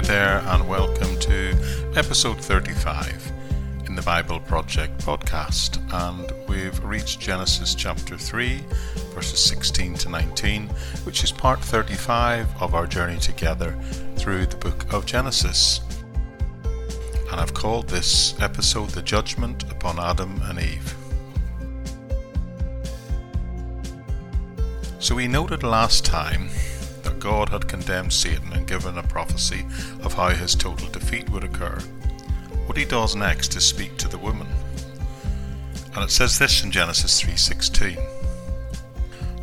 there, and welcome to episode 35 in the Bible Project podcast. And we've reached Genesis chapter 3, verses 16 to 19, which is part 35 of our journey together through the book of Genesis. And I've called this episode The Judgment upon Adam and Eve. So we noted last time God had condemned Satan and given a prophecy of how his total defeat would occur. What he does next is speak to the woman. And it says this in Genesis 3:16.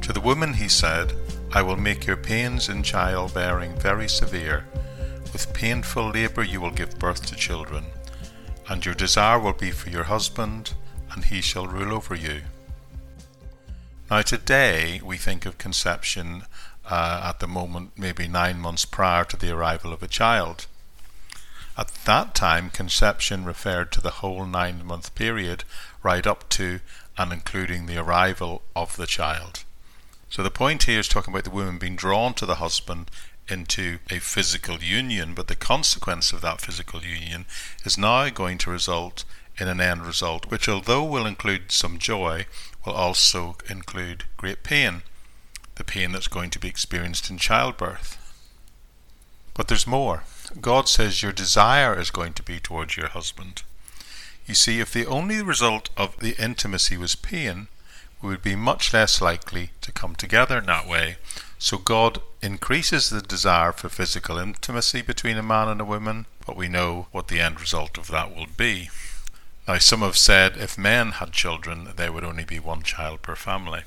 To the woman he said, I will make your pains in childbearing very severe. With painful labour you will give birth to children, and your desire will be for your husband, and he shall rule over you. Now, today we think of conception uh, at the moment, maybe nine months prior to the arrival of a child. At that time, conception referred to the whole nine month period, right up to and including the arrival of the child. So the point here is talking about the woman being drawn to the husband into a physical union, but the consequence of that physical union is now going to result in an end result, which, although will include some joy, will also include great pain the pain that's going to be experienced in childbirth. But there's more. God says your desire is going to be towards your husband. You see, if the only result of the intimacy was pain, we would be much less likely to come together in that way. So God increases the desire for physical intimacy between a man and a woman, but we know what the end result of that will be. Now, some have said if men had children, there would only be one child per family.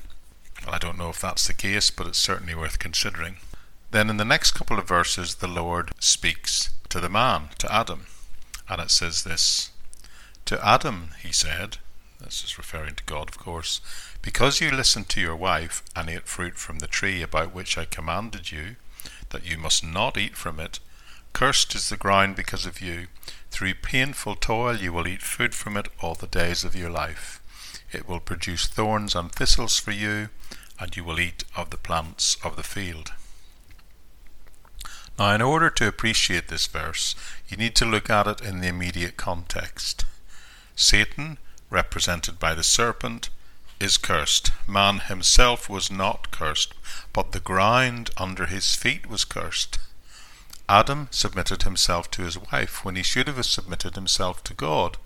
I don't know if that's the case, but it's certainly worth considering. Then in the next couple of verses, the Lord speaks to the man, to Adam, and it says this To Adam, he said, this is referring to God, of course, because you listened to your wife and ate fruit from the tree about which I commanded you, that you must not eat from it, cursed is the ground because of you. Through painful toil you will eat food from it all the days of your life. It will produce thorns and thistles for you, and you will eat of the plants of the field. Now, in order to appreciate this verse, you need to look at it in the immediate context. Satan, represented by the serpent, is cursed. Man himself was not cursed, but the ground under his feet was cursed. Adam submitted himself to his wife when he should have submitted himself to God.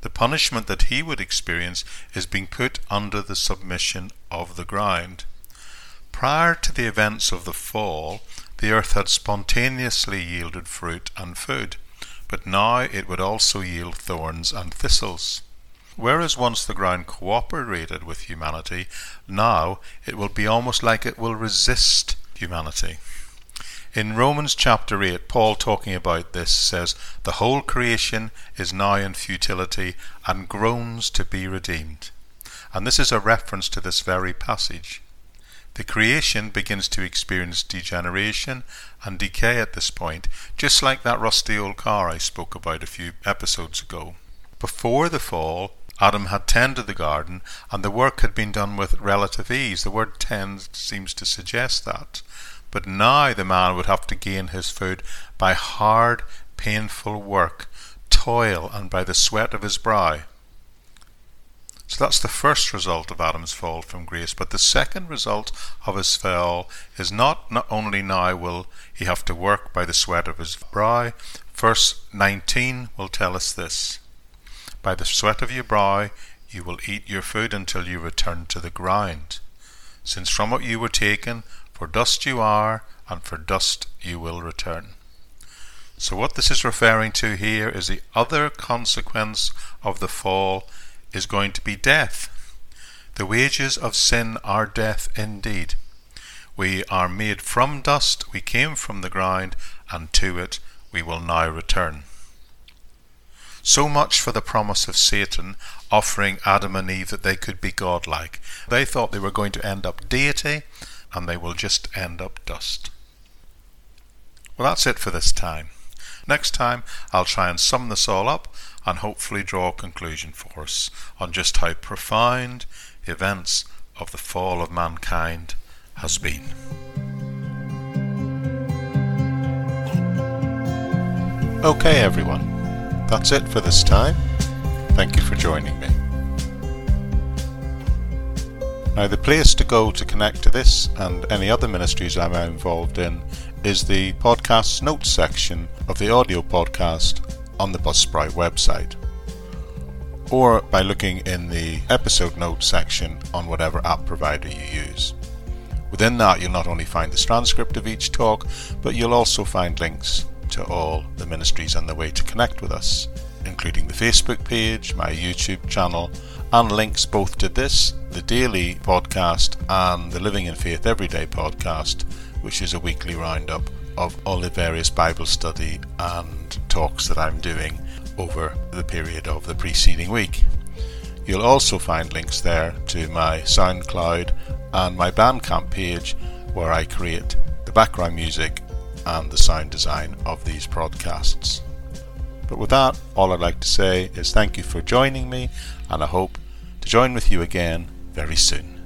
The punishment that he would experience is being put under the submission of the ground. Prior to the events of the fall, the earth had spontaneously yielded fruit and food, but now it would also yield thorns and thistles. Whereas once the ground cooperated with humanity, now it will be almost like it will resist humanity. In Romans chapter 8, Paul talking about this says, The whole creation is now in futility and groans to be redeemed. And this is a reference to this very passage. The creation begins to experience degeneration and decay at this point, just like that rusty old car I spoke about a few episodes ago. Before the fall, Adam had tended the garden, and the work had been done with relative ease. The word tend seems to suggest that. But now the man would have to gain his food by hard, painful work, toil, and by the sweat of his brow. So that's the first result of Adam's fall from grace. But the second result of his fall is not, not only now will he have to work by the sweat of his brow. Verse 19 will tell us this By the sweat of your brow you will eat your food until you return to the ground. Since from it you were taken, for dust you are, and for dust you will return. So, what this is referring to here is the other consequence of the fall is going to be death. The wages of sin are death indeed. We are made from dust, we came from the ground, and to it we will now return. So much for the promise of Satan offering Adam and Eve that they could be godlike. They thought they were going to end up deity, and they will just end up dust. Well, that's it for this time. Next time, I'll try and sum this all up and hopefully draw a conclusion for us on just how profound the events of the fall of mankind has been. Okay, everyone, that's it for this time. Thank you for joining me. Now, the place to go to connect to this and any other ministries I'm involved in is the podcast notes section of the audio podcast on the Buzzsprout website, or by looking in the episode notes section on whatever app provider you use. Within that, you'll not only find the transcript of each talk, but you'll also find links to all the ministries and the way to connect with us, including the Facebook page, my YouTube channel, and links both to this, the daily podcast, and the Living in Faith Everyday podcast, which is a weekly roundup of all the various Bible study and talks that I'm doing over the period of the preceding week. You'll also find links there to my SoundCloud and my Bandcamp page where I create the background music and the sound design of these podcasts. But with that, all I'd like to say is thank you for joining me, and I hope to join with you again very soon.